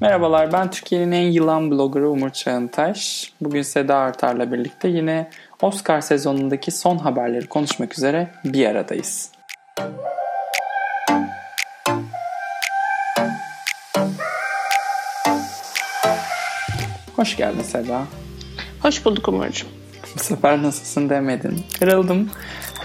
Merhabalar ben Türkiye'nin en yılan bloggerı Umur Çağıntaş. Bugün Seda Artar'la birlikte yine Oscar sezonundaki son haberleri konuşmak üzere bir aradayız. Hoş geldin Seda. Hoş bulduk Umurcuğum. Bu sefer nasılsın demedin. Kırıldım.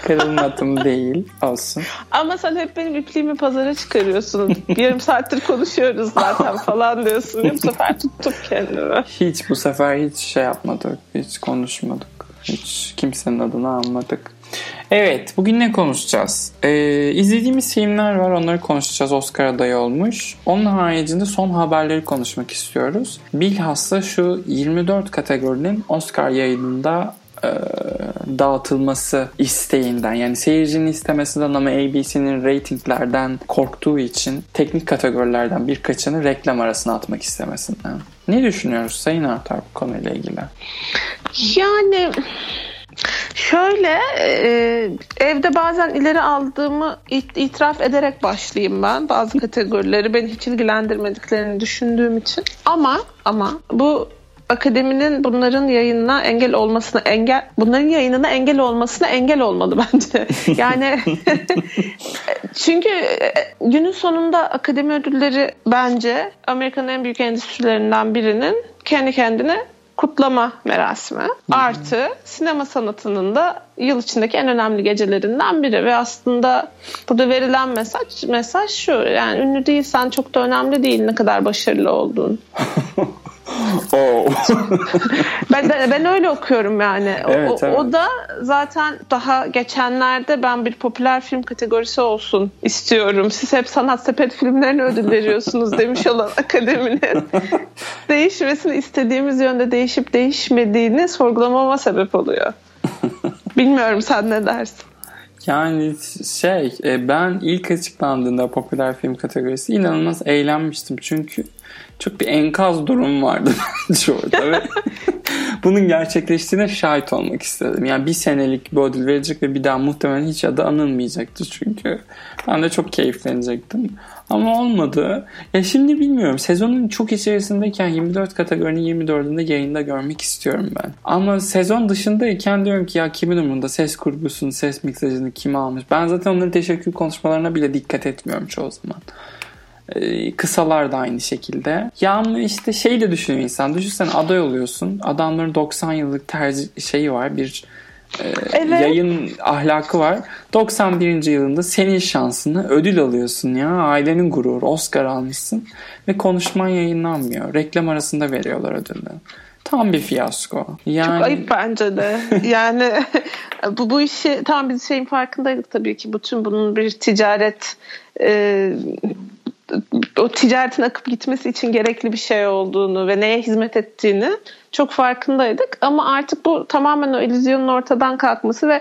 Kırılmadım değil. Olsun. Ama sen hep benim ipliğimi pazara çıkarıyorsun. Yarım saattir konuşuyoruz zaten falan diyorsun. Bu sefer tuttum kendimi. Hiç bu sefer hiç şey yapmadık. Hiç konuşmadık. Hiç kimsenin adını almadık. Evet, bugün ne konuşacağız? Ee, izlediğimiz filmler var, onları konuşacağız. Oscar adayı olmuş. Onun haricinde son haberleri konuşmak istiyoruz. Bilhassa şu 24 kategorinin Oscar yayınında e, dağıtılması isteğinden yani seyircinin istemesinden ama ABC'nin reytinglerden korktuğu için teknik kategorilerden birkaçını reklam arasına atmak istemesinden. Ne düşünüyoruz Sayın Artar bu konuyla ilgili? Yani Şöyle e, evde bazen ileri aldığımı it, itiraf ederek başlayayım ben. Bazı kategorileri beni hiç ilgilendirmediklerini düşündüğüm için. Ama ama bu akademinin bunların yayınına engel olmasına engel bunların yayınına engel olmasına engel olmalı bence. Yani çünkü e, günün sonunda akademi ödülleri bence Amerika'nın en büyük endüstrilerinden birinin kendi kendine kutlama merasimi. Artı sinema sanatının da yıl içindeki en önemli gecelerinden biri ve aslında burada verilen mesaj mesaj şu yani ünlü değilsen çok da önemli değil ne kadar başarılı olduğun. oh. ben de, ben öyle okuyorum yani. Evet, o, evet. o da zaten daha geçenlerde ben bir popüler film kategorisi olsun istiyorum. Siz hep sanat sepet filmlerine ödül veriyorsunuz demiş olan akademinin değişmesini istediğimiz yönde değişip değişmediğini sorgulamama sebep oluyor. Bilmiyorum sen ne dersin? Yani şey e, ben ilk açıklandığında popüler film kategorisi inanılmaz eğlenmiştim. Çünkü çok bir enkaz durum vardı bence orada ve bunun gerçekleştiğine şahit olmak istedim. Yani bir senelik bir ödül verecek ve bir daha muhtemelen hiç adı anılmayacaktı çünkü. Ben de çok keyiflenecektim. Ama olmadı. Ya şimdi bilmiyorum. Sezonun çok içerisindeyken 24 kategorinin 24'ünde yayında görmek istiyorum ben. Ama sezon dışındayken diyorum ki ya kimin umurunda ses kurgusunu, ses miksajını kim almış. Ben zaten onların teşekkür konuşmalarına bile dikkat etmiyorum çoğu zaman. Ee, kısalar da aynı şekilde. Ya ama işte şey de düşünüyor insan. Düşünsene aday oluyorsun. Adamların 90 yıllık tercih şeyi var. Bir e, evet. yayın ahlakı var. 91. yılında senin şansını ödül alıyorsun ya. Ailenin gururu. Oscar almışsın. Ve konuşman yayınlanmıyor. Reklam arasında veriyorlar ödülü. Tam bir fiyasko. Yani... Çok ayıp bence de. yani bu bu işi tam biz şeyin farkındaydık tabii ki. Bütün bunun bir ticaret e, o ticaretin akıp gitmesi için gerekli bir şey olduğunu ve neye hizmet ettiğini çok farkındaydık. Ama artık bu tamamen o illüzyonun ortadan kalkması ve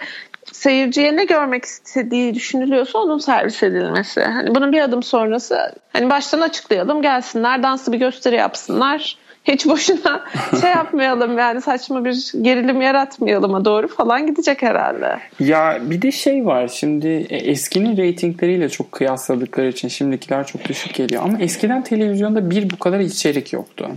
seyirciye ne görmek istediği düşünülüyorsa onun servis edilmesi. Hani bunun bir adım sonrası hani baştan açıklayalım gelsinler danslı bir gösteri yapsınlar hiç boşuna şey yapmayalım yani saçma bir gerilim yaratmayalım doğru falan gidecek herhalde. Ya bir de şey var şimdi e, eskinin reytingleriyle çok kıyasladıkları için şimdikiler çok düşük geliyor ama eskiden televizyonda bir bu kadar içerik yoktu.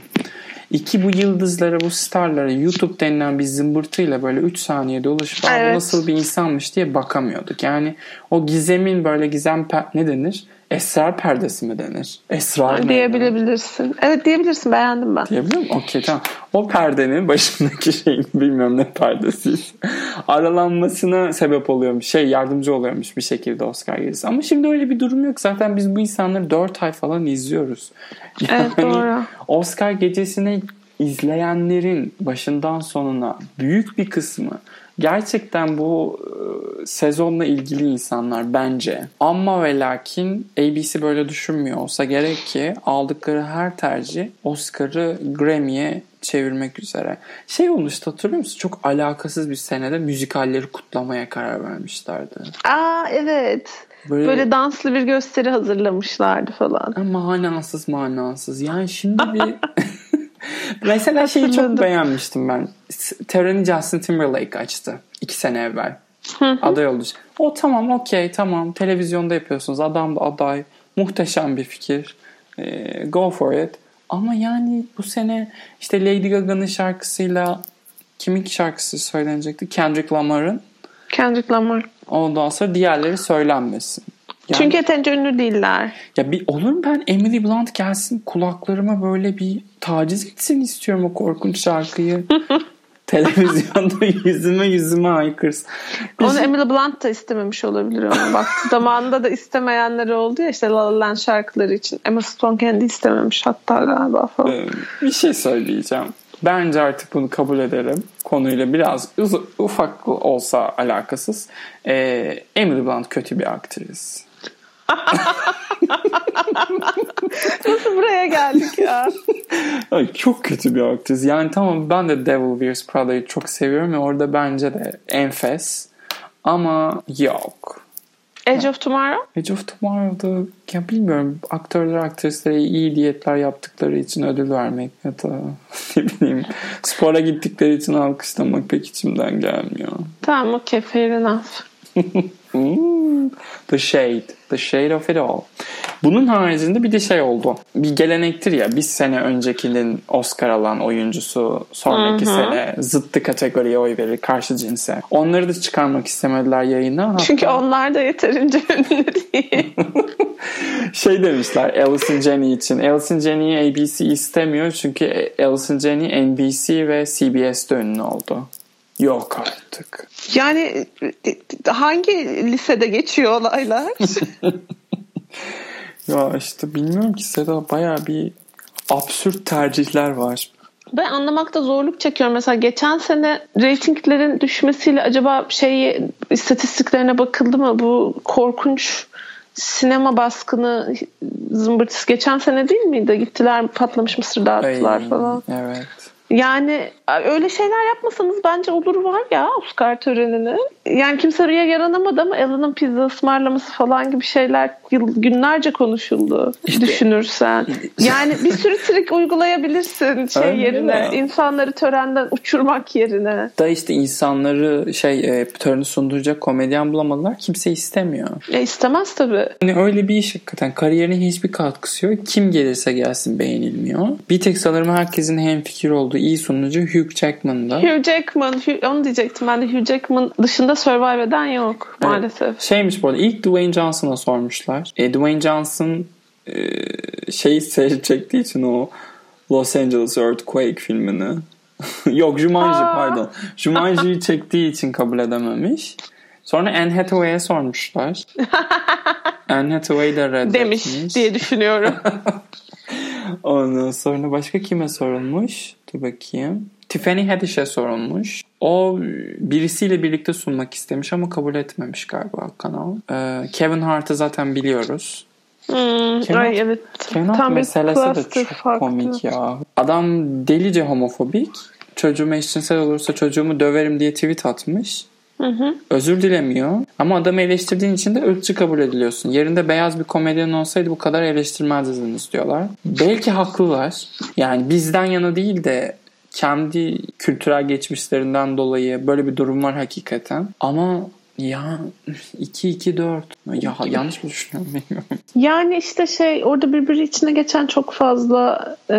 İki bu yıldızlara, bu starlara YouTube denilen bir zımbırtıyla böyle 3 saniyede ulaşıp evet. nasıl bir insanmış diye bakamıyorduk. Yani o gizemin böyle gizem ne denir? Esrar perdesi mi denir? Esrar Diyebilirsin. Evet diyebilirsin beğendim ben. Diyebilir miyim? Okey tamam. O perdenin başındaki şeyin bilmiyorum ne perdesi aralanmasına sebep oluyormuş. Şey yardımcı oluyormuş bir şekilde Oscar gecesi. Ama şimdi öyle bir durum yok. Zaten biz bu insanları 4 ay falan izliyoruz. Yani evet doğru. Oscar gecesine izleyenlerin başından sonuna büyük bir kısmı gerçekten bu e, sezonla ilgili insanlar bence. Ama ve lakin ABC böyle düşünmüyor olsa gerek ki aldıkları her tercih Oscar'ı Grammy'ye çevirmek üzere. Şey olmuştu hatırlıyor musun? Çok alakasız bir senede müzikalleri kutlamaya karar vermişlerdi. Aa evet. Böyle, Böyle danslı bir gösteri hazırlamışlardı falan. Manasız manasız. Yani şimdi bir Mesela şeyi çok beğenmiştim ben. Terror'ın Justin Timberlake açtı. iki sene evvel. aday oldu. O tamam okey tamam. Televizyonda yapıyorsunuz. Adam da aday. Muhteşem bir fikir. E, go for it. Ama yani bu sene işte Lady Gaga'nın şarkısıyla kimin şarkısı söylenecekti? Kendrick Lamar'ın. Kendrick Lamar. Ondan sonra diğerleri söylenmesin. Yani, Çünkü yeterince ünlü değiller. ya bir olur mu ben Emily Blunt gelsin kulaklarıma böyle bir taciz etsin istiyorum o korkunç şarkıyı. Televizyonda yüzüme yüzüme haykırsın. Onu şey- Emily Blunt da istememiş olabilir ama bak zamanında da istemeyenleri oldu ya işte La La Land şarkıları için. Emma Stone kendi istememiş hatta galiba falan. Ee, bir şey söyleyeceğim. Bence artık bunu kabul ederim. Konuyla biraz uz- ufak olsa alakasız. Ee, Emily Blunt kötü bir aktris. Nasıl buraya geldik ya? Ay, çok kötü bir aktris. Yani tamam ben de Devil Wears Prada'yı çok seviyorum ve orada bence de enfes. Ama yok. Edge of Tomorrow? Edge of Tomorrow'da ya bilmiyorum aktörler aktrislere iyi diyetler yaptıkları için ödül vermek ya da ne bileyim spora gittikleri için alkışlamak pek içimden gelmiyor. Tamam okey fair enough. Hmm, the Shade. The Shade of It All. Bunun haricinde bir de şey oldu. Bir gelenektir ya bir sene öncekinin Oscar alan oyuncusu sonraki sene zıttı kategoriye oy verir karşı cinse. Onları da çıkarmak istemediler yayına. Hatta Çünkü onlar da yeterince ünlü değil. şey demişler Alison Janney için. Alison Janney'i ABC istemiyor çünkü Alison Janney NBC ve CBS'de ünlü oldu. Yok artık. yani e, hangi lisede geçiyor olaylar? Ya işte bilmiyorum ki Seda baya bir absürt tercihler var. Ben anlamakta zorluk çekiyorum. Mesela geçen sene reytinglerin düşmesiyle acaba şey istatistiklerine bakıldı mı? Bu korkunç sinema baskını zımbırtısı geçen sene değil miydi? Gittiler patlamış mısır dağıttılar Ay, falan. Evet. Yani öyle şeyler yapmasanız bence olur var ya Oscar törenini. Yani kimse oraya yaranamadı ama Ellen'ın pizza ısmarlaması falan gibi şeyler yıl, günlerce konuşuldu düşünürsen. Yani bir sürü trik uygulayabilirsin şey Öyle yerine. mi? insanları törenden uçurmak yerine. Da işte insanları şey e, töreni sunduracak komedyen bulamadılar. Kimse istemiyor. Ya istemez tabii. Hani öyle bir iş hakikaten. Kariyerine hiçbir katkısı yok. Kim gelirse gelsin beğenilmiyor. Bir tek sanırım herkesin hemfikir olduğu iyi sunucu Hugh Jackman'da. Hugh Jackman, Hugh- onu diyecektim ben de Hugh Jackman dışında Survive eden yok maalesef. Şeymiş bu arada ilk Dwayne Johnson'a sormuşlar. E, Dwayne Johnson e, şeyi se- çektiği için o Los Angeles Earthquake filmini. Yok Jumanji Aa. pardon. Jumanji'yi çektiği için kabul edememiş. Sonra Anne Hathaway'e sormuşlar. Anne Hathaway de reddetmiş. Demiş diye düşünüyorum. Ondan sonra başka kime sorulmuş? Dur bakayım. Tiffany Haddish'e sorulmuş. O birisiyle birlikte sunmak istemiş ama kabul etmemiş galiba kanal. Ee, Kevin Hart'ı zaten biliyoruz. Hmm, Kevin- ay evet. Kevin Hart Tam bir meselesi de çok farklı. komik ya. Adam delice homofobik. Çocuğum eşcinsel olursa çocuğumu döverim diye tweet atmış. Özür dilemiyor. Ama adamı eleştirdiğin için de ırkçı kabul ediliyorsun. Yerinde beyaz bir komedyen olsaydı bu kadar eleştirmezdiniz diyorlar. Belki haklılar. Yani bizden yana değil de kendi kültürel geçmişlerinden dolayı böyle bir durum var hakikaten. Ama ya 2-2-4 ya yanlış mı düşünüyorum bilmiyorum. Yani işte şey orada birbiri içine geçen çok fazla e,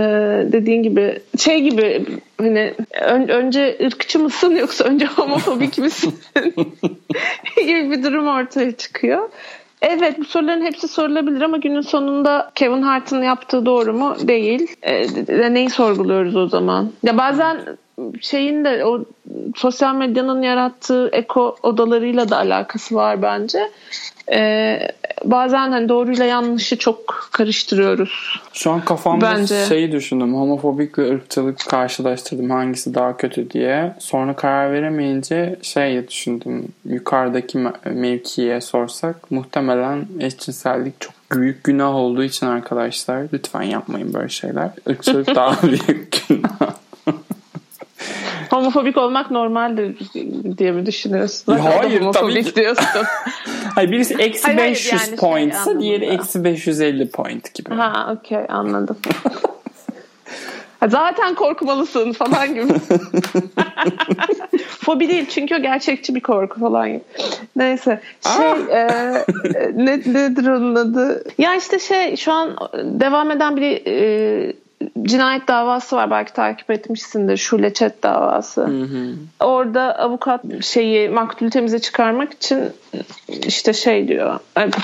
dediğin gibi şey gibi hani ön- önce ırkçı mısın yoksa önce homofobik misin gibi bir durum ortaya çıkıyor. Evet bu soruların hepsi sorulabilir ama günün sonunda Kevin Hart'ın yaptığı doğru mu? Değil. E, neyi sorguluyoruz o zaman? Ya bazen şeyin de o sosyal medyanın yarattığı eko odalarıyla da alakası var bence. E, bazen hani doğruyla yanlışı çok karıştırıyoruz. Şu an kafamda Bence. şeyi düşündüm. Homofobik ve ırkçılık karşılaştırdım. Hangisi daha kötü diye. Sonra karar veremeyince şey düşündüm. Yukarıdaki me- mevkiye sorsak muhtemelen eşcinsellik çok büyük günah olduğu için arkadaşlar lütfen yapmayın böyle şeyler. Irkçılık daha büyük günah. Homofobik olmak normaldir diye mi düşünüyorsun? Hayır, tabii ki. diyorsun. Hayır birisi eksi Hayır, hayır, 500 yani şey pointsa anlamında. diğeri eksi 550 point gibi. ha okey anladım. Zaten korkmalısın falan gibi. Fobi değil çünkü o gerçekçi bir korku falan gibi. Neyse. Şey e, ne, nedir onun adı? Ya işte şey şu an devam eden bir e, cinayet davası var belki takip etmişsindir. Şule Çet davası. Hı hı. Orada avukat şeyi maktulü temize çıkarmak için işte şey diyor.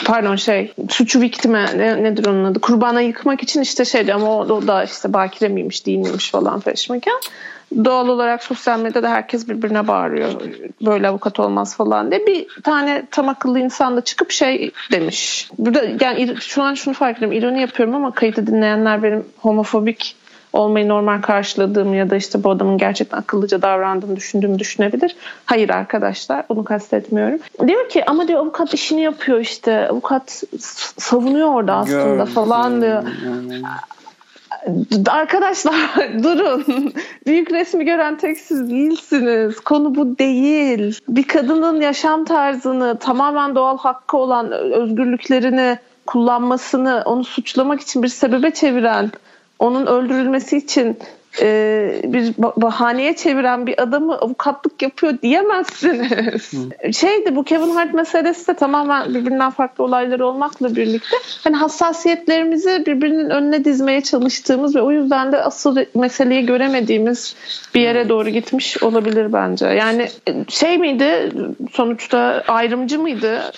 Pardon şey suçu viktime ne, nedir onun adı? Kurbana yıkmak için işte şey diyor ama o, o da işte bakire miymiş değil miymiş falan peşmeken. Doğal olarak sosyal medyada herkes birbirine bağırıyor. Böyle avukat olmaz falan diye. Bir tane tam akıllı insan da çıkıp şey demiş. Burada yani şu an şunu fark ettim. İroni yapıyorum ama kayıtı dinleyenler benim homofobik olmayı normal karşıladığımı ya da işte bu adamın gerçekten akıllıca davrandığını düşündüğümü düşünebilir. Hayır arkadaşlar onu kastetmiyorum. Diyor ki ama diyor avukat işini yapıyor işte. Avukat savunuyor orada aslında Gördüm. falan diyor. Arkadaşlar durun. Büyük resmi gören tek siz değilsiniz. Konu bu değil. Bir kadının yaşam tarzını tamamen doğal hakkı olan özgürlüklerini kullanmasını onu suçlamak için bir sebebe çeviren onun öldürülmesi için e, bir ba- bahaneye çeviren bir adamı avukatlık yapıyor diyemezsiniz. Şeydi bu Kevin Hart meselesi de tamamen birbirinden farklı olayları olmakla birlikte hani hassasiyetlerimizi birbirinin önüne dizmeye çalıştığımız ve o yüzden de asıl meseleyi göremediğimiz bir yere doğru gitmiş olabilir bence. Yani şey miydi sonuçta ayrımcı mıydı?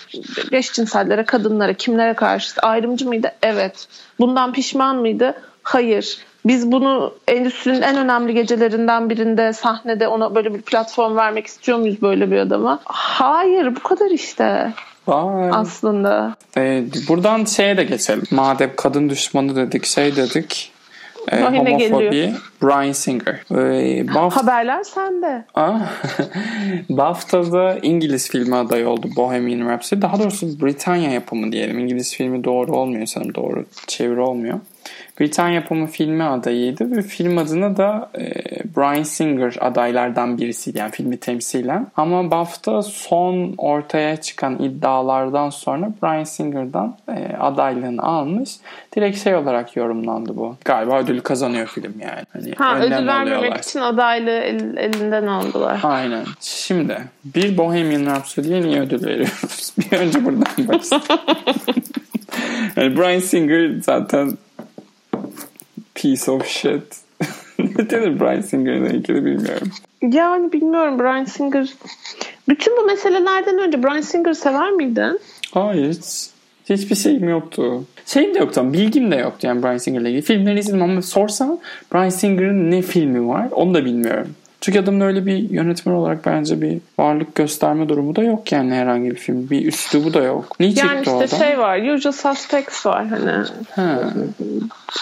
Eşcinsellere, kadınlara, kimlere karşı ayrımcı mıydı? Evet. Bundan pişman mıydı? Hayır. Biz bunu endüstrinin en önemli gecelerinden birinde sahnede ona böyle bir platform vermek istiyor muyuz böyle bir adama? Hayır bu kadar işte Vay. aslında. Ee, buradan şeye de geçelim. Madem kadın düşmanı dedik, şey dedik. E, homofobi. geliyor. Brian Singer. Ee, BAF- Haberler sende. Aa, BAFTA'da İngiliz filmi adayı oldu Bohemian Rhapsody. Daha doğrusu Britanya yapımı diyelim. İngiliz filmi doğru olmuyor sanırım. Doğru çeviri olmuyor. Britanya yapımı filmi adayıydı ve film adına da e, Brian Singer adaylardan birisiydi. Yani filmi temsilen. Ama BAFTA son ortaya çıkan iddialardan sonra Brian Singer'dan e, adaylığını almış. Direkt şey olarak yorumlandı bu. Galiba ödül kazanıyor film yani. Hani Ha, ödül vermemek alıyorlar. için adaylığı el- elinden aldılar. Aynen. Şimdi bir Bohemian Rhapsody'ye niye ödül veriyoruz? Bir önce buradan başlayalım. yani Brian Singer zaten piece of shit. ne denir Brian Singer'la ilgili bilmiyorum. Yani bilmiyorum Brian Singer. Bütün bu meselelerden önce Brian Singer sever miydin? Hayır hiç. Hiçbir şeyim yoktu. Şeyim de yoktu bilgim de yoktu yani Brian Singer'la ilgili. Filmlerini izledim ama sorsan Brian Singer'ın ne filmi var onu da bilmiyorum. Çünkü adamın öyle bir yönetmen olarak bence bir varlık gösterme durumu da yok yani herhangi bir film. Bir üslubu da yok. Niye Yani çekti işte şey var, Usual Suspects var hani Ha.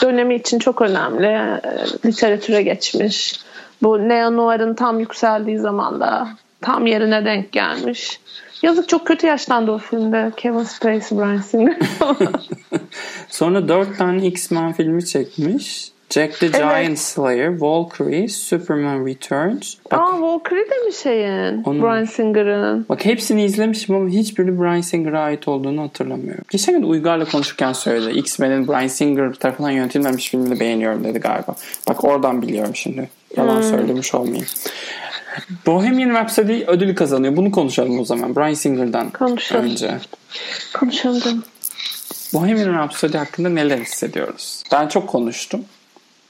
dönemi için çok önemli. e, Literatüre geçmiş. Bu Neo Noir'ın tam yükseldiği zamanda tam yerine denk gelmiş. Yazık çok kötü yaşlandı o filmde. Kevin Spacey, Brian Singer. Sonra dört tane X-Men filmi çekmiş. Jack the Giant Slayer, Valkyrie, Superman Returns. Bak, Aa Valkyrie de mi şeyin? Onun- Brian Singer'ın. bak hepsini izlemişim ama hiçbirini Brian Singer'a ait olduğunu hatırlamıyorum. Geçen gün Uygar'la konuşurken söyledi. X-Men'in Brian Singer tarafından yönetilmemiş filmini beğeniyorum dedi galiba. Bak oradan biliyorum şimdi. Yalan Hmm. söylemiş olmayayım. Bohemian Rhapsody ödül kazanıyor. Bunu konuşalım o zaman. Brian Singer'dan Konuşalım. önce. Konuşalım. Bohemian Rhapsody hakkında neler hissediyoruz? Ben çok konuştum.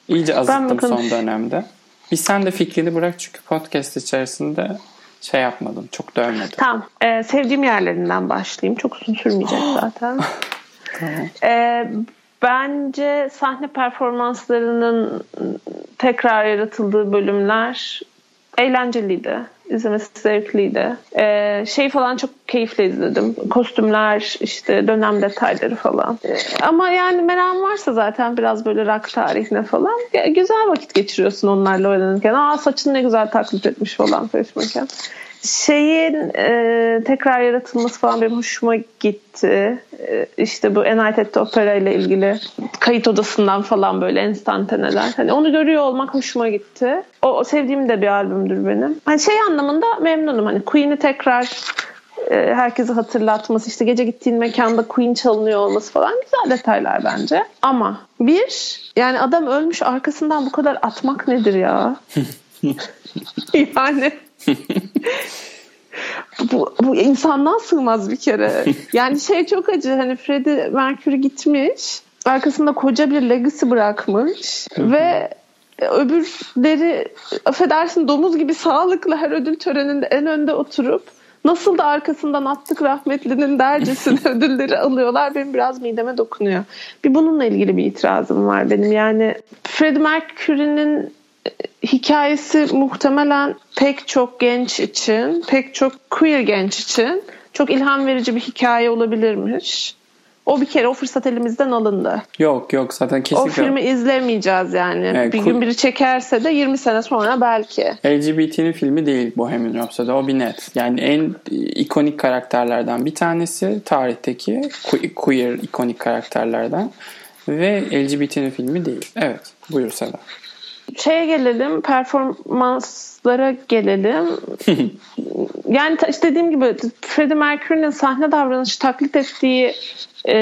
İyice Ben azıttım son konuş- dönemde. Bir sen de fikrini bırak çünkü podcast içerisinde şey yapmadın. Çok dövmedin. Tamam. Ee, sevdiğim yerlerinden başlayayım. Çok uzun sürmeyecek zaten. Ee, bence sahne performanslarının tekrar yaratıldığı bölümler eğlenceliydi. İzlemesi zevkliydi. Ee, şey falan çok keyifle izledim. Kostümler, işte dönem detayları falan. Ee, ama yani merakın varsa zaten biraz böyle rock tarihine falan ya, güzel vakit geçiriyorsun onlarla oynanırken. Aa saçını ne güzel taklit etmiş falan peşmeken. Şeyin e, tekrar yaratılması falan benim hoşuma gitti. E, işte bu United Opera ile ilgili kayıt odasından falan böyle enstantaneler. Hani onu görüyor olmak hoşuma gitti. O, o sevdiğim de bir albümdür benim. Hani şey anlamında memnunum. Hani Queen'i tekrar e, herkese hatırlatması işte gece gittiğin mekanda Queen çalınıyor olması falan güzel detaylar bence. Ama bir yani adam ölmüş arkasından bu kadar atmak nedir ya? yani bu, bu insandan sığmaz bir kere. Yani şey çok acı hani Freddie Mercury gitmiş arkasında koca bir legacy bırakmış ve öbürleri affedersin domuz gibi sağlıklı her ödül töreninde en önde oturup nasıl da arkasından attık rahmetlinin dercesine ödülleri alıyorlar benim biraz mideme dokunuyor. Bir bununla ilgili bir itirazım var benim. Yani Freddie Mercury'nin hikayesi muhtemelen pek çok genç için, pek çok queer genç için çok ilham verici bir hikaye olabilirmiş. O bir kere o fırsat elimizden alındı. Yok yok zaten kesinlikle. O filmi izlemeyeceğiz yani. Evet, bir gün biri çekerse de 20 sene sonra belki. LGBT'nin filmi değil Bohemian Rhapsody. O bir net. Yani en ikonik karakterlerden bir tanesi tarihteki que- queer ikonik karakterlerden ve LGBT'nin filmi değil. Evet. Buyur Seda. Şeye gelelim, performanslara gelelim. yani işte dediğim gibi Freddie Mercury'nin sahne davranışı taklit ettiği e,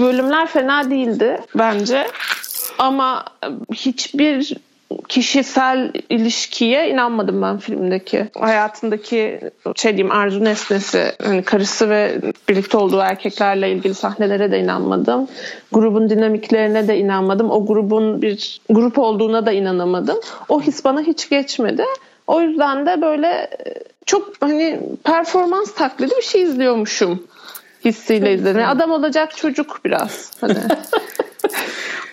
bölümler fena değildi bence. Ama hiçbir kişisel ilişkiye inanmadım ben filmdeki. Hayatındaki şey diyeyim arzu nesnesi, hani karısı ve birlikte olduğu erkeklerle ilgili sahnelere de inanmadım. Grubun dinamiklerine de inanmadım. O grubun bir grup olduğuna da inanamadım. O his bana hiç geçmedi. O yüzden de böyle çok hani performans taklidi bir şey izliyormuşum hissiyle izledim. Yani Adam olacak çocuk biraz. Hani.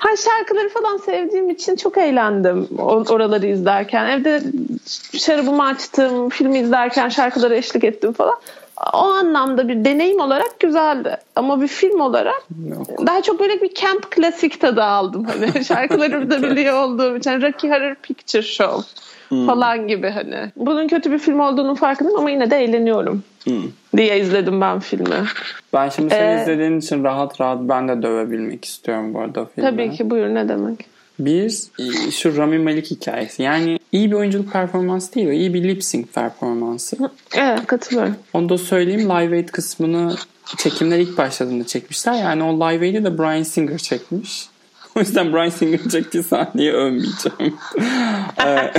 Ha şarkıları falan sevdiğim için çok eğlendim oraları izlerken. Evde şarabımı açtım, filmi izlerken şarkılara eşlik ettim falan. O anlamda bir deneyim olarak güzeldi. Ama bir film olarak Yok. daha çok böyle bir camp klasik tadı aldım. Hani şarkıları da biliyor olduğum için. Rocky Horror Picture Show falan gibi hani. Bunun kötü bir film olduğunun farkındayım ama yine de eğleniyorum diye izledim ben filmi. Ben şimdi seni Ee, izlediğin için rahat rahat ben de dövebilmek istiyorum bu arada filmi. Tabii ki buyur ne demek. Bir e, şu Rami Malek hikayesi. Yani iyi bir oyunculuk performansı değil o. iyi bir lip sync performansı. Evet katılıyorum. Onu da söyleyeyim Live Aid kısmını çekimler ilk başladığında çekmişler. Yani o Live Aid'i de Brian Singer çekmiş. O yüzden Brian Singer'ın çektiği sahneyi övmeyeceğim. Ee,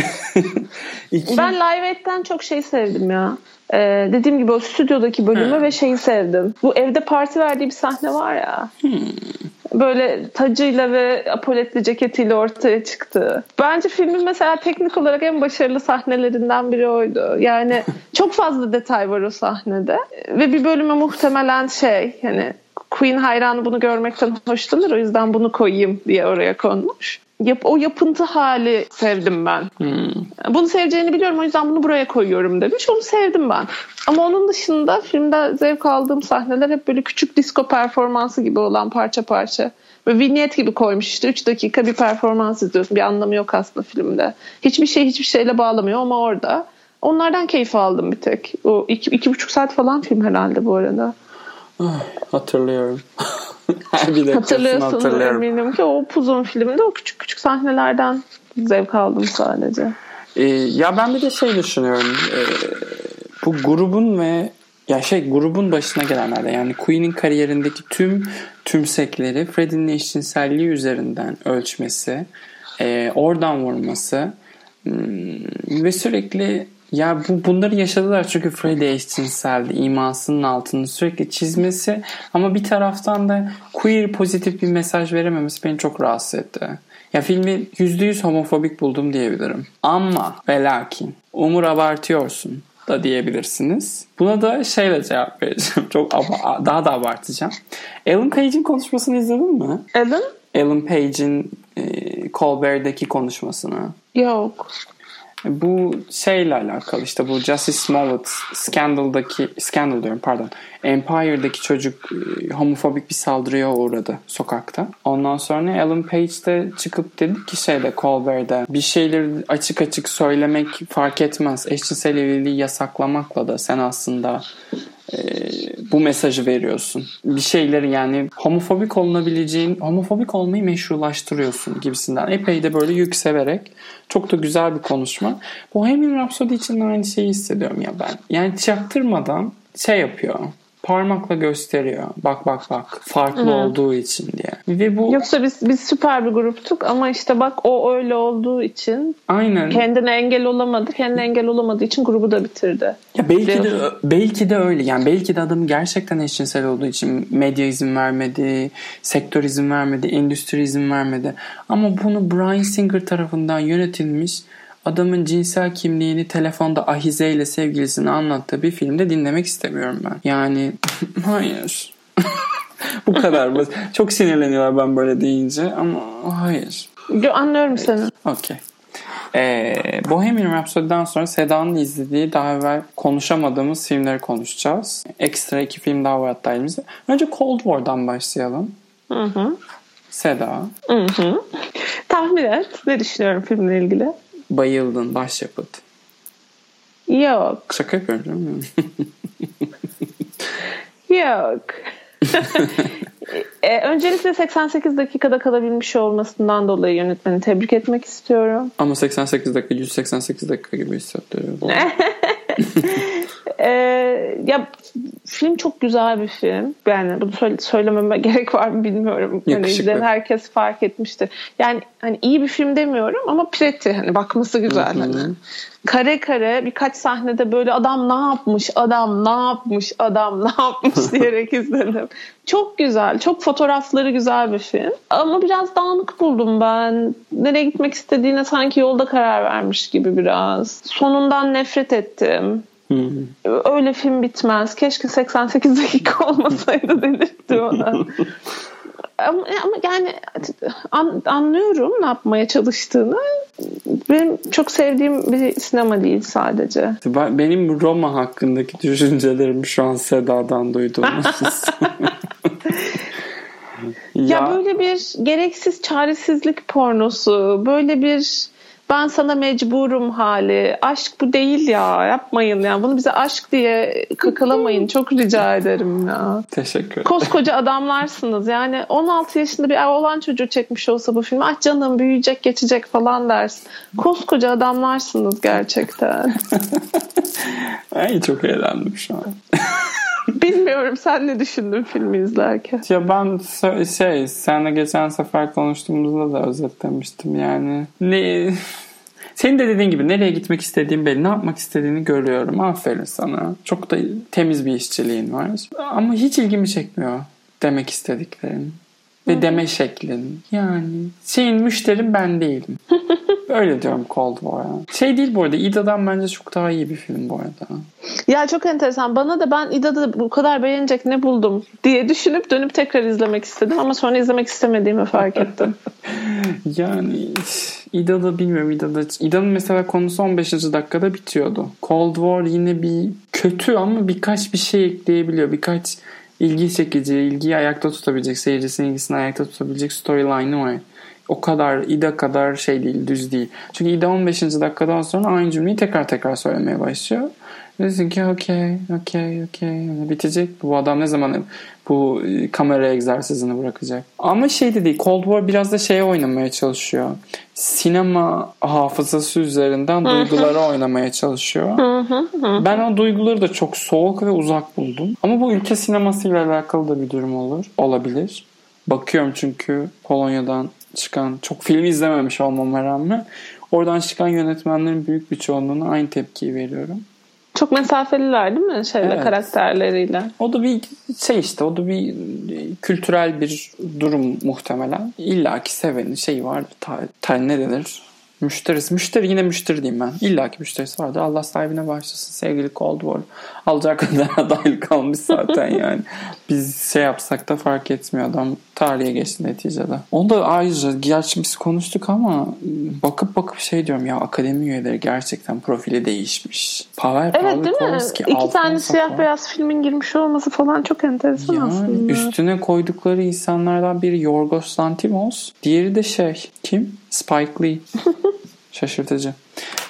İki, Ben Live Aid'den çok şey sevdim ya. Ee, dediğim gibi o stüdyodaki bölümü ve şeyi sevdim. Bu evde parti verdiği bir sahne var ya. Böyle tacıyla ve apoletli ceketiyle ortaya çıktı. Bence filmin mesela teknik olarak en başarılı sahnelerinden biri oydu. Yani çok fazla detay var o sahnede. Ve bir bölümü muhtemelen şey hani Queen hayranı bunu görmekten hoşlanır o yüzden bunu koyayım diye oraya konmuş. Yap, o yapıntı hali sevdim ben. Bunu seveceğini biliyorum o yüzden bunu buraya koyuyorum demiş. Onu sevdim ben. Ama onun dışında filmde zevk aldığım sahneler hep böyle küçük disco performansı gibi olan parça parça. Ve vignette gibi koymuş işte 3 dakika bir performans izliyorsun. Bir anlamı yok aslında filmde. Hiçbir şey hiçbir şeyle bağlamıyor ama orada. Onlardan keyif aldım bir tek. O iki, iki buçuk saat falan film herhalde bu arada. Hatırlıyorum. Her bir dakikasını Hatırlıyorsun hatırlıyorum. eminim ki o uzun filmde o küçük küçük sahnelerden zevk aldım sadece. Ee, ya ben bir de şey düşünüyorum. Ee, bu grubun ve ya şey grubun başına gelenlerde yani Queen'in kariyerindeki tüm tümsekleri Freddie'nin eşcinselliği üzerinden ölçmesi, e, oradan vurması hmm, ve sürekli ya bu bunları yaşadılar çünkü Freddie eşcinseldi. imasının altını sürekli çizmesi ama bir taraftan da queer pozitif bir mesaj verememesi beni çok rahatsız etti. Ya filmi %100 homofobik buldum diyebilirim. Ama ve lakin umur abartıyorsun da diyebilirsiniz. Buna da şeyle cevap vereceğim. Çok aba- daha da abartacağım. Ellen Page'in konuşmasını izledin mi? Ellen? Ellen Page'in e, Colbert'deki konuşmasını. Yok. Bu şeyle alakalı işte bu Justice Smollett Scandal'daki Scandal diyorum pardon Empire'daki çocuk e, homofobik bir saldırıya uğradı sokakta. Ondan sonra Ellen Page de çıkıp dedi ki şeyde Colbert'de bir şeyleri açık açık söylemek fark etmez. Eşcinsel evliliği yasaklamakla da sen aslında e, bu mesajı veriyorsun. Bir şeyleri yani homofobik olunabileceğin, homofobik olmayı meşrulaştırıyorsun gibisinden. Epey de böyle yükseverek çok da güzel bir konuşma. Bohemian Rhapsody için de aynı şeyi hissediyorum ya ben. Yani çaktırmadan şey yapıyor. Parmakla gösteriyor. Bak bak bak farklı Hı. olduğu için diye. Ve bu Yoksa biz biz süper bir gruptuk ama işte bak o öyle olduğu için aynen kendine engel olamadı. Kendine engel olamadığı için grubu da bitirdi. Ya belki de belki de öyle. Yani belki de adam gerçekten eşcinsel olduğu için medya izin vermedi, sektör izin vermedi, endüstri izin vermedi. Ama bunu Brian Singer tarafından yönetilmiş adamın cinsel kimliğini telefonda ahizeyle sevgilisine anlattığı bir filmde dinlemek istemiyorum ben. Yani hayır. Bu kadar basit. Çok sinirleniyorlar ben böyle deyince ama hayır. Yo, Anlıyorum seni. Okey. Ee, Bohemian Rhapsody'den sonra Seda'nın izlediği daha evvel konuşamadığımız filmleri konuşacağız. Ekstra iki film daha var hatta elimizde. Önce Cold War'dan başlayalım. Hı hı. Seda, Hı hı. Tahmin et. Ne düşünüyorum filmle ilgili? Bayıldın başyapıt. Yok. Şaka yapıyorum mi? Yok. e, öncelikle 88 dakikada kalabilmiş olmasından dolayı yönetmeni tebrik etmek istiyorum. Ama 88 dakika 188 dakika gibi hissettiriyor. E, ya film çok güzel bir film. Yani bunu söyle, söylememe gerek var mı bilmiyorum. Hani izleyen herkes fark etmiştir. Yani hani iyi bir film demiyorum ama preti hani bakması güzel hani. Kare kare birkaç sahnede böyle adam ne yapmış, adam ne yapmış, adam ne yapmış diyerek izledim. Çok güzel, çok fotoğrafları güzel bir film. Ama biraz dağınık buldum ben. Nereye gitmek istediğine sanki yolda karar vermiş gibi biraz. Sonundan nefret ettim. Hı. Öyle film bitmez. Keşke 88 dakika olmasaydı delirtti ona. ama, ama yani an- anlıyorum ne yapmaya çalıştığını. Benim çok sevdiğim bir sinema değil sadece. Ben- Benim Roma hakkındaki düşüncelerim şu an Seda'dan duyduğumuz. Ya, böyle bir gereksiz çaresizlik pornosu, böyle bir ben sana mecburum hali. Aşk bu değil ya. Yapmayın ya. Bunu bize aşk diye kakalamayın. Çok rica ederim ya. Teşekkür ederim. Koskoca adamlarsınız. Yani 16 yaşında bir oğlan çocuğu çekmiş olsa bu filmi ah canım büyüyecek geçecek falan dersin. Koskoca adamlarsınız gerçekten. Ay çok eğlendim şu an. Bilmiyorum sen ne düşündün filmi izlerken? Ya ben şey seninle geçen sefer konuştuğumuzda da özetlemiştim yani. Ne senin de dediğin gibi nereye gitmek istediğin belli. Ne yapmak istediğini görüyorum. Aferin sana. Çok da temiz bir işçiliğin var. Ama hiç ilgimi çekmiyor demek istediklerin. Ve deme şeklin. Yani şeyin müşterim ben değilim. Öyle diyorum Cold War'a. Şey değil bu arada. İda'dan bence çok daha iyi bir film bu arada. Ya çok enteresan. Bana da ben İda'da bu kadar beğenecek ne buldum diye düşünüp dönüp tekrar izlemek istedim ama sonra izlemek istemediğimi fark ettim. Yani İda'da bilmiyorum İda'da. İda'nın mesela konusu 15. dakikada bitiyordu. Cold War yine bir kötü ama birkaç bir şey ekleyebiliyor. Birkaç ilgi çekici, ilgiyi ayakta tutabilecek, seyircisinin ilgisini ayakta tutabilecek storyline'ı var. O kadar İda kadar şey değil, düz değil. Çünkü İda 15. dakikadan sonra aynı cümleyi tekrar tekrar söylemeye başlıyor. Diyorsun ki okey, okey, okey. Bitecek. Bu adam ne zaman bu e, kamera egzersizini bırakacak? Ama şey de değil. Cold War biraz da şeye oynamaya çalışıyor. Sinema hafızası üzerinden duyguları oynamaya çalışıyor. Ben o duyguları da çok soğuk ve uzak buldum. Ama bu ülke sinemasıyla alakalı da bir durum olur. Olabilir. Bakıyorum çünkü Polonya'dan çıkan çok film izlememiş olmama rağmen oradan çıkan yönetmenlerin büyük bir çoğunluğuna aynı tepkiyi veriyorum. Çok mesafeliler değil mi şeyle Evet. karakterleriyle? O da bir şey işte o da bir kültürel bir durum muhtemelen. İlla ki sevenin şeyi var. Ta, ta, ne denir? Müşterisi. Müşteri yine müşteri diyeyim ben. İlla ki müşterisi vardır. Allah sahibine başlasın. Sevgili Cold War. Alacak kadar dahil kalmış zaten yani. Biz şey yapsak da fark etmiyor adam. Tarihe geçti neticede. Onu da ayrıca gerçi biz konuştuk ama bakıp bakıp şey diyorum ya akademi üyeleri gerçekten profili değişmiş. Pavel Evet değil mi? İki tane siyah beyaz filmin girmiş olması falan çok enteresan Yani aslında. üstüne koydukları insanlardan biri Yorgos Lanthimos. Diğeri de şey kim? Spike Lee. Şaşırtıcı.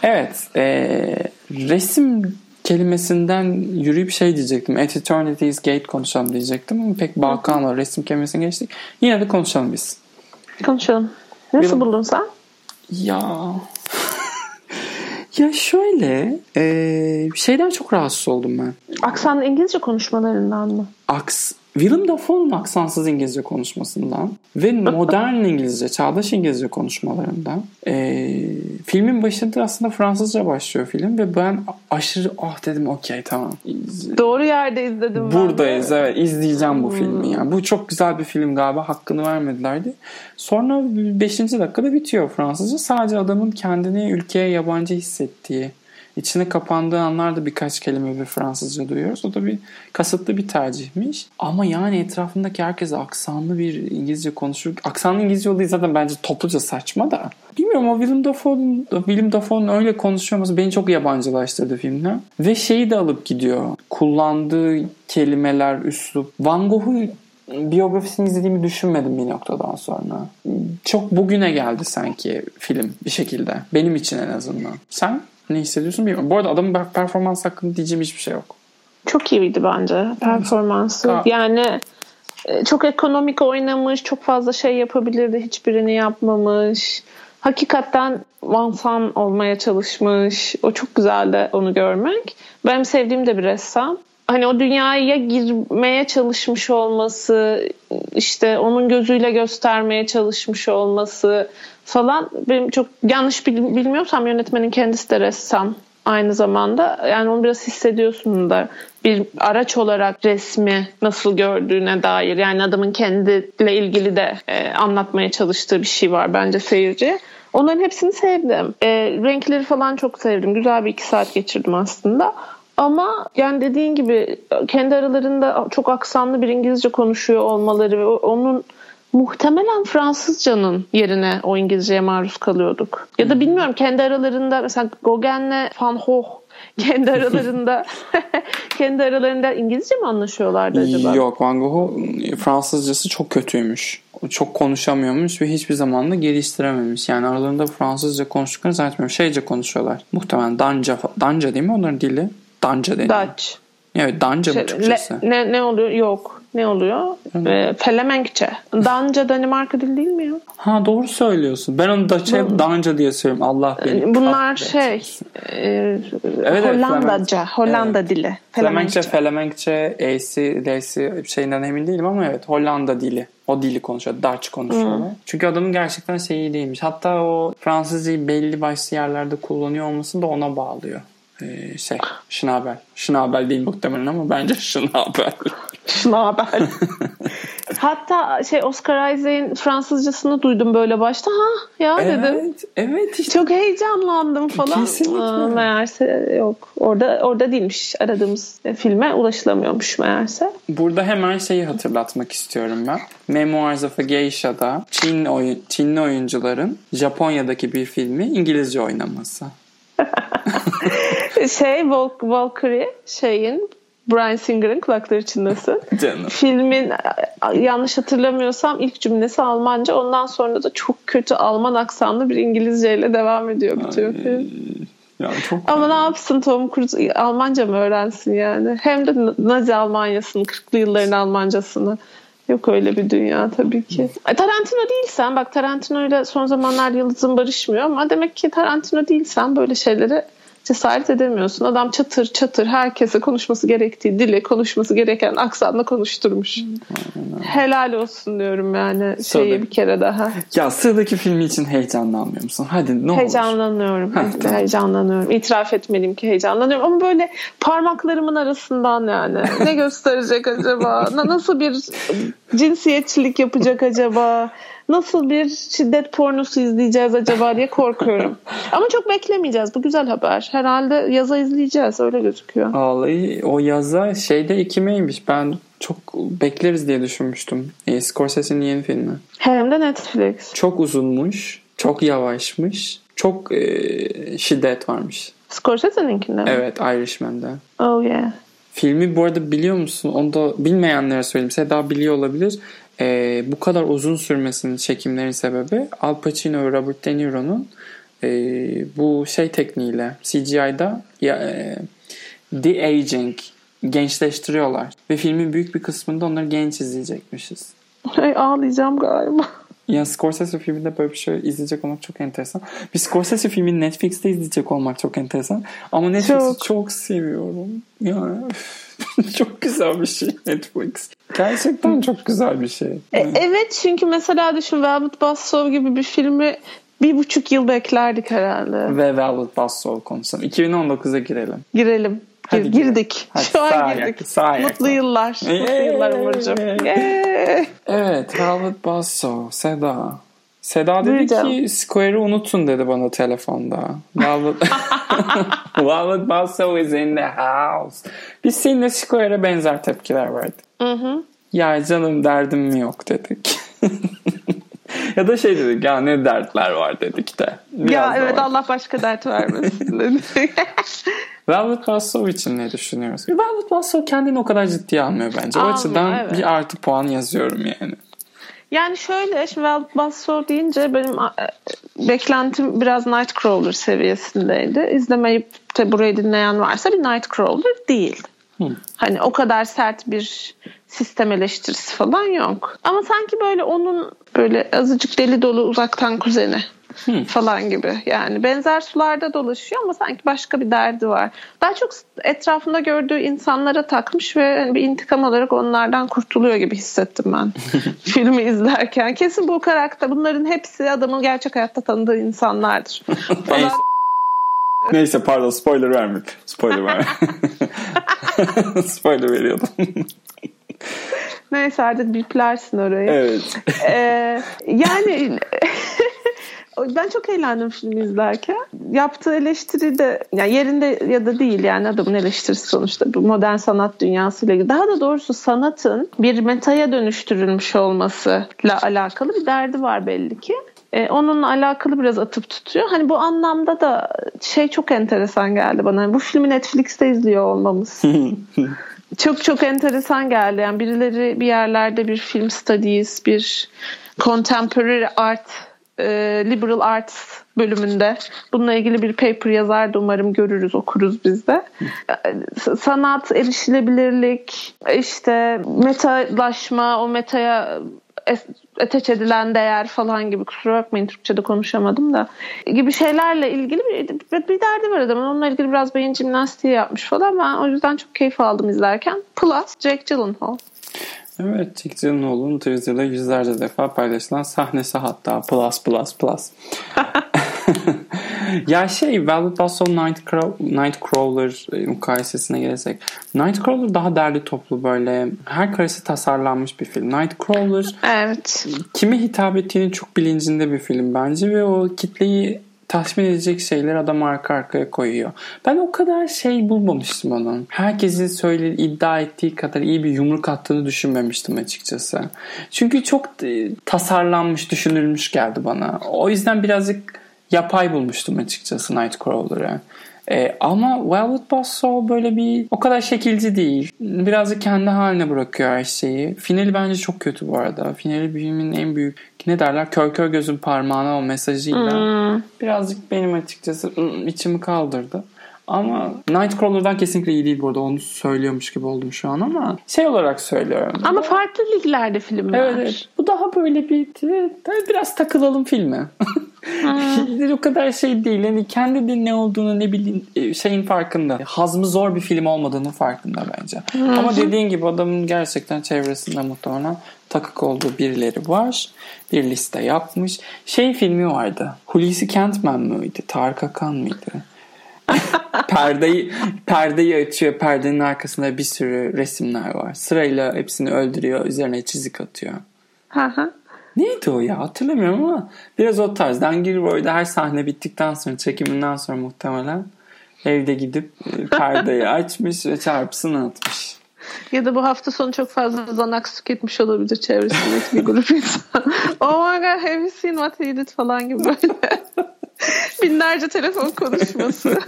Evet. eee, resim kelimesinden yürüyüp şey diyecektim. At Eternity's Gate konuşalım diyecektim ama pek Balkanla resim kelimesini geçtik. Yine de konuşalım biz. Konuşalım. Nasıl Bir- buldun sen? Ya Ya şöyle e, şeyden çok rahatsız oldum ben. Aksanlı İngilizce konuşmalarından mı? Aks Willem Dafoe'nun aksansız İngilizce konuşmasından ve modern İngilizce, çağdaş İngilizce konuşmalarından. E, filmin başında aslında Fransızca başlıyor film ve ben aşırı ah dedim okey tamam. Doğru yerde izledim Buradayız ben evet izleyeceğim bu hmm. filmi yani. Bu çok güzel bir film galiba hakkını vermedilerdi. Sonra 5. dakikada bitiyor Fransızca. Sadece adamın kendini ülkeye yabancı hissettiği İçine kapandığı anlarda birkaç kelime bir Fransızca duyuyoruz. O da bir kasıtlı bir tercihmiş. Ama yani etrafındaki herkes aksanlı bir İngilizce konuşur. Aksanlı İngilizce olduğu zaten bence topluca saçma da. Bilmiyorum o Willem Dafoe'nun Willem Dafoe'nun öyle konuşuyor beni çok yabancılaştırdı filmden. Ve şeyi de alıp gidiyor. Kullandığı kelimeler, üslup. Van Gogh'u biyografisini izlediğimi düşünmedim bir noktadan sonra. Çok bugüne geldi sanki film bir şekilde. Benim için en azından. Sen? Ne hissediyorsun bilmiyorum. Bu arada adamın performans hakkında diyeceğim hiçbir şey yok. Çok iyiydi bence performansı. Yani e, çok ekonomik oynamış, çok fazla şey yapabilirdi, hiçbirini yapmamış. Hakikaten vansan olmaya çalışmış. O çok güzeldi onu görmek. Benim sevdiğim de bir ressam. Hani o dünyaya girmeye çalışmış olması, işte onun gözüyle göstermeye çalışmış olması, falan benim çok yanlış bilmiyorsam yönetmenin kendisi de ressam aynı zamanda. Yani onu biraz hissediyorsun da bir araç olarak resmi nasıl gördüğüne dair yani adamın kendiyle ilgili de e, anlatmaya çalıştığı bir şey var bence seyirci. Onların hepsini sevdim. E, renkleri falan çok sevdim. Güzel bir iki saat geçirdim aslında. Ama yani dediğin gibi kendi aralarında çok aksanlı bir İngilizce konuşuyor olmaları ve onun muhtemelen Fransızcanın yerine o İngilizceye maruz kalıyorduk. Ya da bilmiyorum kendi aralarında mesela Gauguin'le Van Gogh kendi aralarında kendi aralarında İngilizce mi anlaşıyorlardı acaba? Yok Van Gogh'un Fransızcası çok kötüymüş. Çok konuşamıyormuş ve hiçbir zaman da geliştirememiş. Yani aralarında Fransızca konuştuklarını zannetmiyorum. Şeyce konuşuyorlar. Muhtemelen Danca, Danca değil mi onların dili? Danca deniyor. Dutch. Evet Danca şey, mı Türkçesi? Ne, ne oluyor? Yok. Ne oluyor? E, Felemenkçe. Danca Danimarka dili değil mi ya? Ha doğru söylüyorsun. Ben onu şey Danca diye söylüyorum. Allah beni. Bunlar şey e, evet, Hollandaca. Evet, Hollanda evet. dili. Felemenkçe, Felemenkçe, E'si, D'si şeyinden emin değilim ama evet Hollanda dili. O dili konuşuyor. Dutch konuşuyorlar. Hmm. Çünkü adamın gerçekten şeyi değilmiş. Hatta o Fransızcayı belli başlı yerlerde kullanıyor olması da ona bağlıyor e, şey Schnabel. Schnabel değil muhtemelen ama bence Schnabel. Schnabel. Hatta şey Oscar Isaac'in Fransızcasını duydum böyle başta. Ha ya evet, dedim. Evet. Işte. Çok heyecanlandım falan. Kesinlikle. Aa, meğerse yok. Orada orada değilmiş. Aradığımız filme ulaşılamıyormuş meğerse. Burada hemen şeyi hatırlatmak istiyorum ben. Memoirs of a Geisha'da Çin oyun, Çinli oyuncuların Japonya'daki bir filmi İngilizce oynaması. şey Valkyrie şeyin Brian Singer'ın kulakları çınlasın. Canım. Filmin yanlış hatırlamıyorsam ilk cümlesi Almanca. Ondan sonra da çok kötü Alman aksanlı bir İngilizceyle devam ediyor bütün film. Ya çok Ama ne yapsın Tom Cruise Almanca mı öğrensin yani? Hem de Nazi Almanyası'nın 40'lı yılların Almancasını. Yok öyle bir dünya tabii ki. Tarantino değilsen bak Tarantino ile son zamanlar yıldızın barışmıyor ama demek ki Tarantino değilsen böyle şeyleri cesaret edemiyorsun. Adam çatır çatır herkese konuşması gerektiği dili konuşması gereken aksanla konuşturmuş. Helal olsun diyorum yani şeyi bir kere daha. Ya sıradaki filmi için heyecanlanmıyor musun? Hadi ne Heyecanlanıyorum. olur. Heyecanlanıyorum. Heyecanlanıyorum. İtiraf etmeliyim ki heyecanlanıyorum. Ama böyle parmaklarımın arasından yani. Ne gösterecek acaba? Nasıl bir cinsiyetçilik yapacak acaba? nasıl bir şiddet pornosu izleyeceğiz acaba diye korkuyorum. Ama çok beklemeyeceğiz. Bu güzel haber. Herhalde yaza izleyeceğiz. Öyle gözüküyor. Vallahi o yaza şeyde Ekim'eymiş. Ben çok bekleriz diye düşünmüştüm. E, Scorsese'nin yeni filmi. Hem de Netflix. Çok uzunmuş. Çok yavaşmış. Çok e, şiddet varmış. Scorsese'ninkinde mi? Evet Irishman'da. Oh yeah. Filmi bu arada biliyor musun? Onu da bilmeyenlere söyleyeyim. Seda biliyor olabilir. E, bu kadar uzun sürmesinin çekimlerin sebebi Al Pacino ve Robert De Niro'nun e, bu şey tekniğiyle CGI'da ya, e, de-aging gençleştiriyorlar. Ve filmin büyük bir kısmında onları genç izleyecekmişiz. Ay ağlayacağım galiba. Yani Scorsese filminde böyle bir şey izleyecek olmak çok enteresan. Bir Scorsese filmini Netflix'te izleyecek olmak çok enteresan. Ama Netflix'i çok, çok seviyorum. Yani çok güzel bir şey Netflix. Gerçekten çok güzel bir şey. E, evet çünkü mesela düşün Velvet Buzzsaw gibi bir filmi bir buçuk yıl beklerdik herhalde. Ve Velvet Buzzsaw konusunda. 2019'a girelim. Girelim. Hadi girdik. Hadi Şu an girdik. Sağ Mutlu yıllar. Mutlu yıllar Umurcuğum. evet. Velvet Buzzsaw. Seda. Seda dedi ki Square'ı unutun dedi bana telefonda. Velvet, Velvet Buzzsaw is in the house. Biz seninle Square'a benzer tepkiler verdik. Hı hı. Ya canım derdim mi yok dedik. ya da şey dedik ya ne dertler var dedik de. Biraz ya evet var. Allah başka dert vermesin dedik. Velvet Buzzsaw için ne düşünüyoruz? Velvet Buzzsaw kendini o kadar ciddiye almıyor bence. Almıyor, o açıdan evet. bir artı puan yazıyorum yani. Yani şöyle şimdi Velvet Buzzsaw deyince benim e, beklentim biraz Nightcrawler seviyesindeydi. İzlemeyip de burayı dinleyen varsa bir Nightcrawler değil. Hmm. Hani o kadar sert bir sistem eleştirisi falan yok. Ama sanki böyle onun böyle azıcık deli dolu uzaktan kuzeni hmm. falan gibi. Yani benzer sularda dolaşıyor ama sanki başka bir derdi var. Daha çok etrafında gördüğü insanlara takmış ve hani bir intikam olarak onlardan kurtuluyor gibi hissettim ben filmi izlerken. Kesin bu karakter bunların hepsi adamın gerçek hayatta tanıdığı insanlardır. falan. Neyse pardon spoiler verme. Spoiler verme. spoiler veriyordum. Neyse artık biplersin orayı. Evet. Ee, yani ben çok eğlendim filmi izlerken. Yaptığı eleştiri de yani yerinde ya da değil yani adamın eleştirisi sonuçta bu modern sanat dünyasıyla ilgili. Daha da doğrusu sanatın bir metaya dönüştürülmüş olmasıyla alakalı bir derdi var belli ki. Ee, onunla alakalı biraz atıp tutuyor. Hani bu anlamda da şey çok enteresan geldi bana. Yani bu filmi Netflix'te izliyor olmamız. Çok çok enteresan geldi. Yani birileri bir yerlerde bir film studies, bir contemporary art e, liberal arts bölümünde bununla ilgili bir paper yazardı umarım görürüz okuruz biz de. Sanat, erişilebilirlik, işte metalaşma, o metaya ateş edilen değer falan gibi kusura bakmayın Türkçe'de konuşamadım da gibi şeylerle ilgili bir, bir derdi var adamın. Onunla ilgili biraz beyin jimnastiği yapmış falan. Ben o yüzden çok keyif aldım izlerken. Plus Jake Gyllenhaal. Evet, Jack Gyllenhaal'ın Twitter'da yüzlerce defa paylaşılan sahnesi hatta plus plus plus. ya şey Velvet Buzzsaw Nightcrawler, Nightcrawler mukayesesine gelirsek Nightcrawler daha derli toplu böyle her karesi tasarlanmış bir film. Nightcrawler evet. kime hitap ettiğini çok bilincinde bir film bence ve o kitleyi tatmin edecek şeyler adam arka arkaya koyuyor. Ben o kadar şey bulmamıştım onun. Herkesin söyle iddia ettiği kadar iyi bir yumruk attığını düşünmemiştim açıkçası. Çünkü çok e, tasarlanmış, düşünülmüş geldi bana. O yüzden birazcık yapay bulmuştum açıkçası Nightcrawler'ı. E, ama Velvet Buzzsaw böyle bir o kadar şekilci değil. Birazcık kendi haline bırakıyor her şeyi. Finali bence çok kötü bu arada. Finali filmin en büyük ne derler kör kör gözün parmağına o mesajıyla hmm. birazcık benim açıkçası içimi kaldırdı. Ama Nightcrawler'dan kesinlikle iyi değil burada. Onu söylüyormuş gibi oldum şu an ama şey olarak söylüyorum. Ama farklı liglerde filmler. Evet, evet. Bu daha böyle bir biraz takılalım filme. Hmm. o kadar şey değil. Yani kendi de ne olduğunu ne bileyim e, şeyin farkında. Hazmı zor bir film olmadığının farkında bence. Hmm. Ama dediğin gibi adamın gerçekten çevresinde muhtemelen takık olduğu birileri var. Bir liste yapmış. Şey filmi vardı. Hulusi Kentmen miydi? Tarık Akan mıydı? perdeyi perdeyi açıyor. Perdenin arkasında bir sürü resimler var. Sırayla hepsini öldürüyor. Üzerine çizik atıyor. Neydi o ya hatırlamıyorum ama biraz o tarz. Dan Gilroy'da her sahne bittikten sonra çekiminden sonra muhtemelen evde gidip e, perdeyi açmış ve çarpısını atmış. Ya da bu hafta sonu çok fazla Xanax tüketmiş olabilir çevresindeki bir grup insan. oh my god have you seen what he did falan gibi böyle. Binlerce telefon konuşması.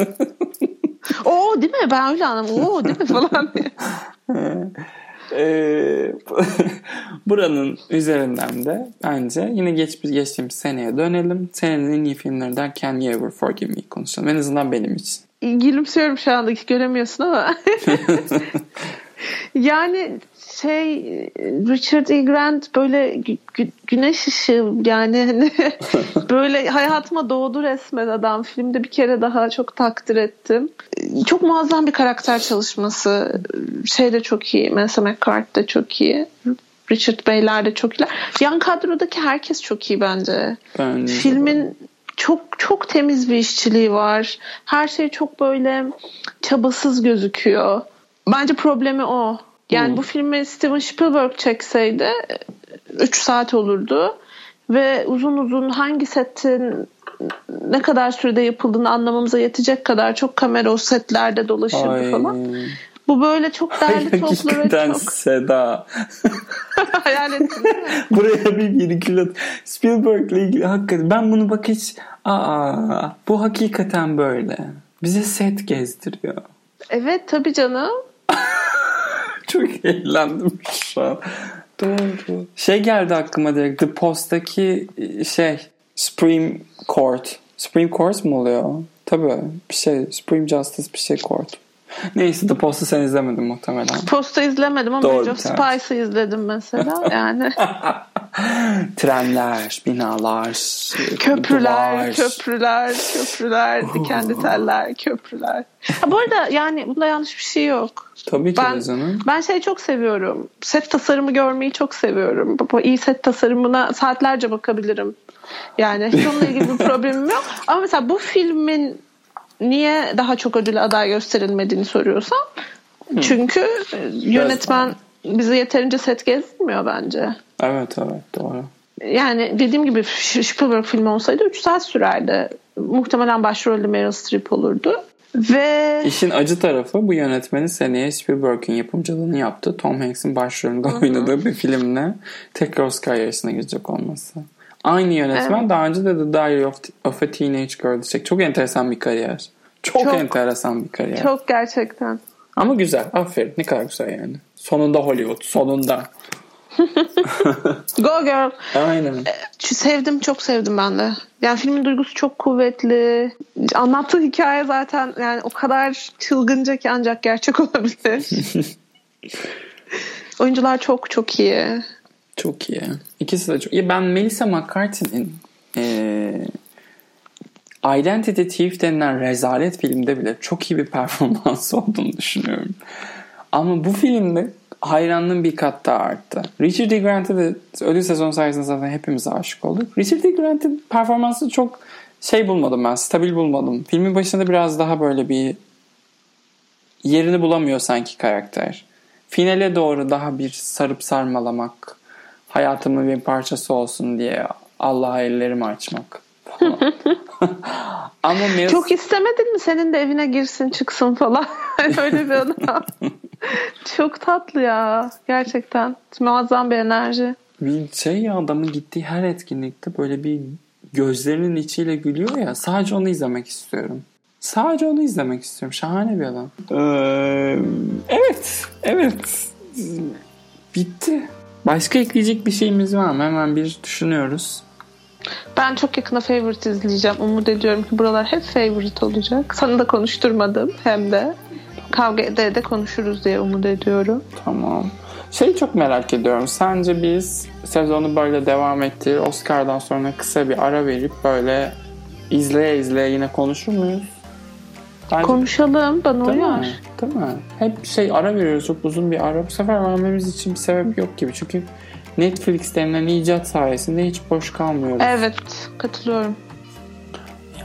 Oo değil mi? Ben öyle anladım. Oo değil mi falan diye. Ee, buranın üzerinden de bence yine geç, geçtiğimiz seneye dönelim. Senenin en iyi filmlerinden Can You Ever Forgive Me konuşalım. En azından benim için. Gülümsüyorum şu anda göremiyorsun ama. yani şey Richard E. Grant böyle gü- güneş ışığı yani hani böyle hayatıma doğdu resmen adam. Filmde bir kere daha çok takdir ettim. Çok muazzam bir karakter çalışması. Şey de çok iyi. Melissa McCart da çok iyi. Richard Beyler de çok iyiler. Yan kadrodaki herkes çok iyi bence. Bence de. Filmin çok çok temiz bir işçiliği var. Her şey çok böyle çabasız gözüküyor. Bence problemi o. Yani Hmm. bu filmi Steven Spielberg çekseydi 3 saat olurdu ve uzun uzun hangi setin ne kadar sürede yapıldığını anlamamıza yetecek kadar çok kamera o setlerde dolaşırdı Ay. falan. Bu böyle çok derli toplu ve çok Seda. hayal ettim. değil mi? Buraya bir virgül. Spielberg'le ilgili hakikaten ben bunu bak hiç aa bu hakikaten böyle. Bize set gezdiriyor. Evet tabii canım. Çok eğlendim şu an. Doğru. Şey geldi aklıma direkt. The Post'taki şey Supreme Court. Supreme Court mu oluyor? Tabii. Bir şey. Supreme Justice bir şey court. Neyse The Post'u sen izlemedin muhtemelen. Posta izlemedim ama Doğru Age. Spice'ı izledim mesela. Yani Trenler, binalar, köprüler, duvar. köprüler, köprüler, dikenli teller, köprüler. Ha, bu arada yani bunda yanlış bir şey yok. Tabii ki Ben de canım. ben şey çok seviyorum. Set tasarımı görmeyi çok seviyorum. Bu iyi set tasarımına saatlerce bakabilirim. Yani hiç onunla ilgili bir problemim yok. Ama mesela bu filmin niye daha çok ödül aday gösterilmediğini soruyorsan çünkü e, yönetmen bize yeterince set gezdirmiyor bence. Evet evet doğru. Yani dediğim gibi Spielberg filmi olsaydı 3 saat sürerdi. Muhtemelen başrolde Meryl Streep olurdu. Ve İşin acı tarafı bu yönetmenin seneye Spielberg'in yapımcılığını yaptığı Tom Hanks'in başrolünde oynadığı bir filmle tekrar Oscar yarışına girecek olması. Aynı yönetmen Evet. daha önce de The Diary of, of a Teenage Girl'ı çek. Çok enteresan bir kariyer. Çok, Çok. enteresan bir kariyer. çok gerçekten. Ama güzel. Aferin. Ne kadar güzel yani. Sonunda Hollywood. Sonunda. Go girl. Aynen. Şu Sevdim çok sevdim ben de. Yani filmin duygusu çok kuvvetli. Anlattığı hikaye zaten yani o kadar çılgınca ki ancak gerçek olabilir. Oyuncular çok çok iyi. Çok iyi. İkisi de çok iyi. Ben Melissa McCarthy'nin eee Identity Thief denilen rezalet filmde bile çok iyi bir performans olduğunu düşünüyorum. Ama bu filmde hayranlığım bir kat daha arttı. Richard E. Grant'e de ödül sezon sayesinde zaten hepimiz aşık olduk. Richard E. Grant'in performansı çok şey bulmadım ben, stabil bulmadım. Filmin başında biraz daha böyle bir yerini bulamıyor sanki karakter. Finale doğru daha bir sarıp sarmalamak, hayatımın bir parçası olsun diye Allah'a ellerimi açmak falan. Ama Meryl Çok istemedin mi senin de evine girsin çıksın falan. Öyle bir adam. çok tatlı ya. Gerçekten. Muazzam bir enerji. bir şey ya adamın gittiği her etkinlikte böyle bir gözlerinin içiyle gülüyor ya sadece onu izlemek istiyorum. Sadece onu izlemek istiyorum. Şahane bir adam. Ee, evet. Evet. Bitti. Başka ekleyecek bir şeyimiz var mı? Hemen bir düşünüyoruz. Ben çok yakında Favorite izleyeceğim. Umut ediyorum ki buralar hep Favorite olacak. Sana da konuşturmadım hem de. Kavga ede de konuşuruz diye umut ediyorum. Tamam. Şeyi çok merak ediyorum. Sence biz sezonu böyle devam ettir. Oscar'dan sonra kısa bir ara verip böyle izleye izleye yine konuşur muyuz? Bence Konuşalım. Bana Değil uyar. mi? Değil mi? Hep şey ara veriyoruz çok uzun bir ara. Bu sefer vermemiz için bir sebep yok gibi. Çünkü Netflix denilen icat sayesinde hiç boş kalmıyoruz. Evet. Katılıyorum.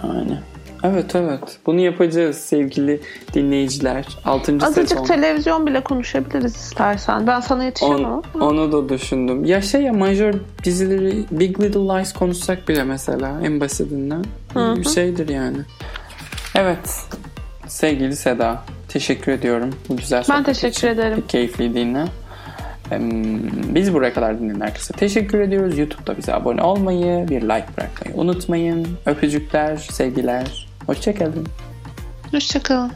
Yani. Evet evet. Bunu yapacağız sevgili dinleyiciler. 6. Azıcık sezon. televizyon bile konuşabiliriz istersen. Ben sana yetişemem. On- onu da düşündüm. Ya şey ya major dizileri Big Little Lies konuşsak bile mesela en basitinden Hı bir şeydir yani. Evet. Sevgili Seda teşekkür ediyorum. Bu güzel Ben sohbet teşekkür için. ederim. Keyifliydiğine. Biz buraya kadar dinleyen herkese teşekkür ediyoruz. YouTube'da bize abone olmayı, bir like bırakmayı unutmayın. Öpücükler, sevgiler. Hoşçakalın. Hoşçakalın.